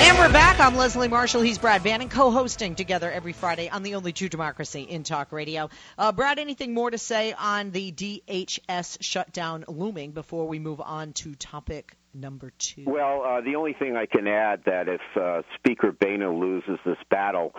And we're back. I'm Leslie Marshall. He's Brad Bannon, co-hosting together every Friday on the only true democracy in talk radio. Uh, Brad, anything more to say on the DHS shutdown looming before we move on to topic number two? Well, uh, the only thing I can add that if uh, Speaker Boehner loses this battle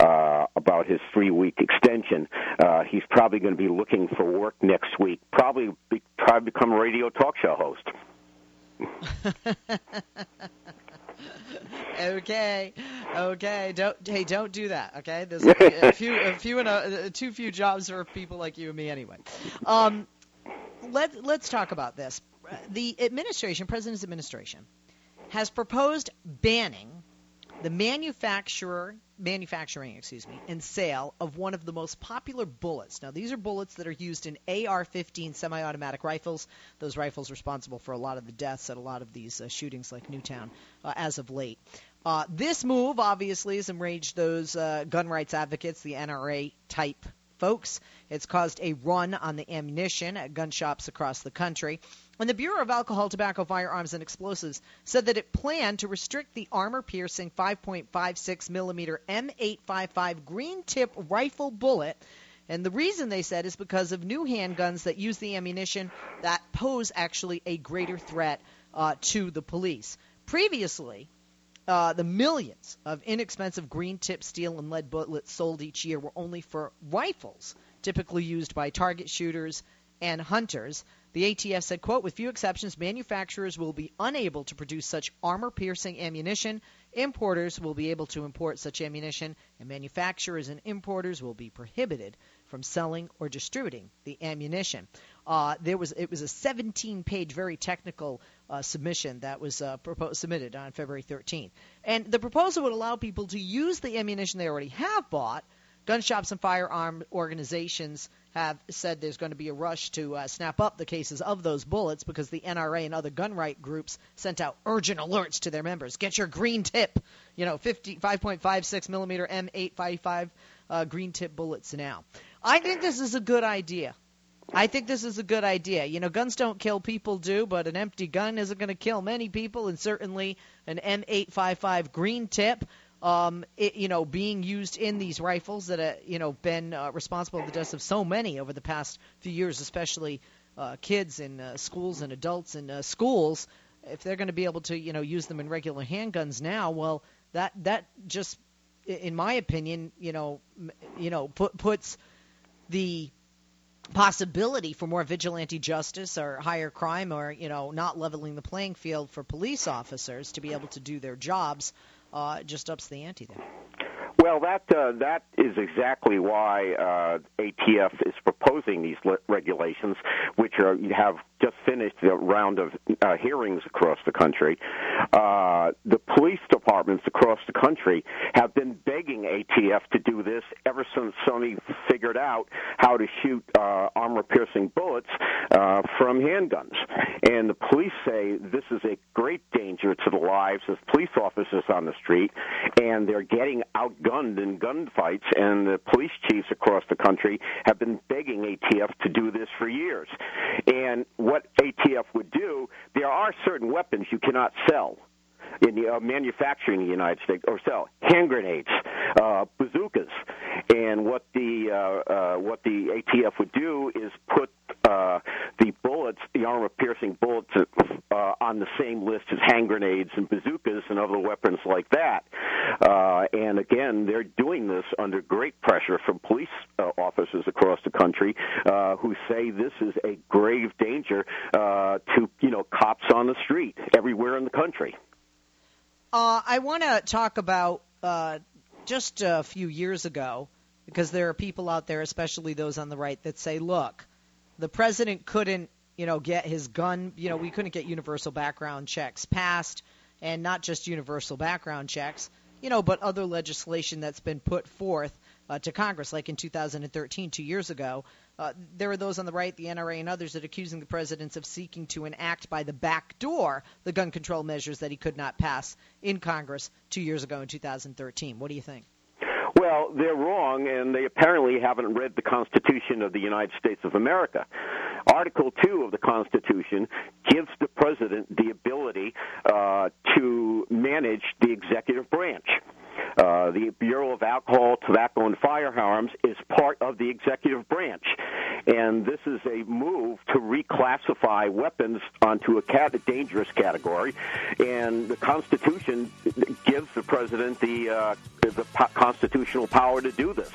uh, about his three-week extension, uh, he's probably going to be looking for work next week. Probably, be, probably become a radio talk show host. okay, okay. Don't hey, don't do that. Okay, there's a, few, a few, and a, too few jobs for people like you and me anyway. Um, let let's talk about this. The administration, President's administration, has proposed banning the manufacturer manufacturing, excuse me, and sale of one of the most popular bullets. Now, these are bullets that are used in AR-15 semi-automatic rifles. Those rifles responsible for a lot of the deaths at a lot of these uh, shootings, like Newtown, uh, as of late. Uh, this move obviously has enraged those uh, gun rights advocates, the NRA type folks. It's caused a run on the ammunition at gun shops across the country. And the Bureau of Alcohol, Tobacco, Firearms, and Explosives said that it planned to restrict the armor piercing 5.56 millimeter M855 green tip rifle bullet. And the reason they said is because of new handguns that use the ammunition that pose actually a greater threat uh, to the police. Previously, uh, the millions of inexpensive green tip steel and lead bullets sold each year were only for rifles, typically used by target shooters and hunters. The ATF said, quote, with few exceptions, manufacturers will be unable to produce such armor-piercing ammunition. Importers will be able to import such ammunition, and manufacturers and importers will be prohibited from selling or distributing the ammunition. Uh, there was it was a 17-page, very technical uh, submission that was uh, proposed, submitted on February 13th, and the proposal would allow people to use the ammunition they already have bought. Gun shops and firearm organizations have said there's going to be a rush to uh, snap up the cases of those bullets because the NRA and other gun right groups sent out urgent alerts to their members. Get your green tip, you know, 50, 5.56 millimeter M855 uh, green tip bullets now. I think this is a good idea. I think this is a good idea. You know, guns don't kill, people do, but an empty gun isn't going to kill many people, and certainly an M855 green tip um, it, you know, being used in these rifles that have, you know, been uh, responsible for the deaths of so many over the past few years, especially uh, kids in uh, schools and adults in uh, schools. If they're going to be able to, you know, use them in regular handguns now, well, that that just, in my opinion, you know, you know, put, puts the possibility for more vigilante justice or higher crime or you know not leveling the playing field for police officers to be able to do their jobs uh, just ups the ante there. Well, that uh, that is exactly why uh, ATF is proposing these le- regulations, which are have just finished a round of uh, hearings across the country. Uh, the police departments across the country have been begging ATF to do this ever since Sony figured out how to shoot uh, armor-piercing bullets uh, from handguns. And the police say this is a great danger to the lives of police officers on the street, and they're getting outgunned in gunfights. And the police chiefs across the country have been begging ATF to do this for years. And what ATF would do, there are certain weapons you cannot sell in the uh, manufacturing in the United States or sell hand grenades, uh, bazookas, and what the uh, uh, what the ATF would do is put uh, the bullets, the armor-piercing bullets, uh, on the same list as hand grenades and bazookas and other weapons like that. Uh, and again, they're doing this under great pressure from police uh, officers across the country uh, who say this is a grave danger uh, to you know cops on the street everywhere in the country. Uh, I want to talk about uh, just a few years ago, because there are people out there, especially those on the right, that say, look, the president couldn't, you know, get his gun, you know, we couldn't get universal background checks passed, and not just universal background checks. you know, but other legislation that's been put forth uh, to Congress, like in 2013, two years ago. Uh, there are those on the right, the NRA, and others that are accusing the president of seeking to enact by the back door the gun control measures that he could not pass in Congress two years ago in 2013. What do you think? Well, they're wrong, and they apparently haven't read the Constitution of the United States of America. Article 2 of the Constitution gives the president the ability uh, to manage the executive branch. Uh, the Bureau of Alcohol, Tobacco, and Firearms is part of the executive branch. And this is a move to reclassify weapons onto a, cat- dangerous category. And the Constitution gives the president the, uh, the po- constitutional power to do this.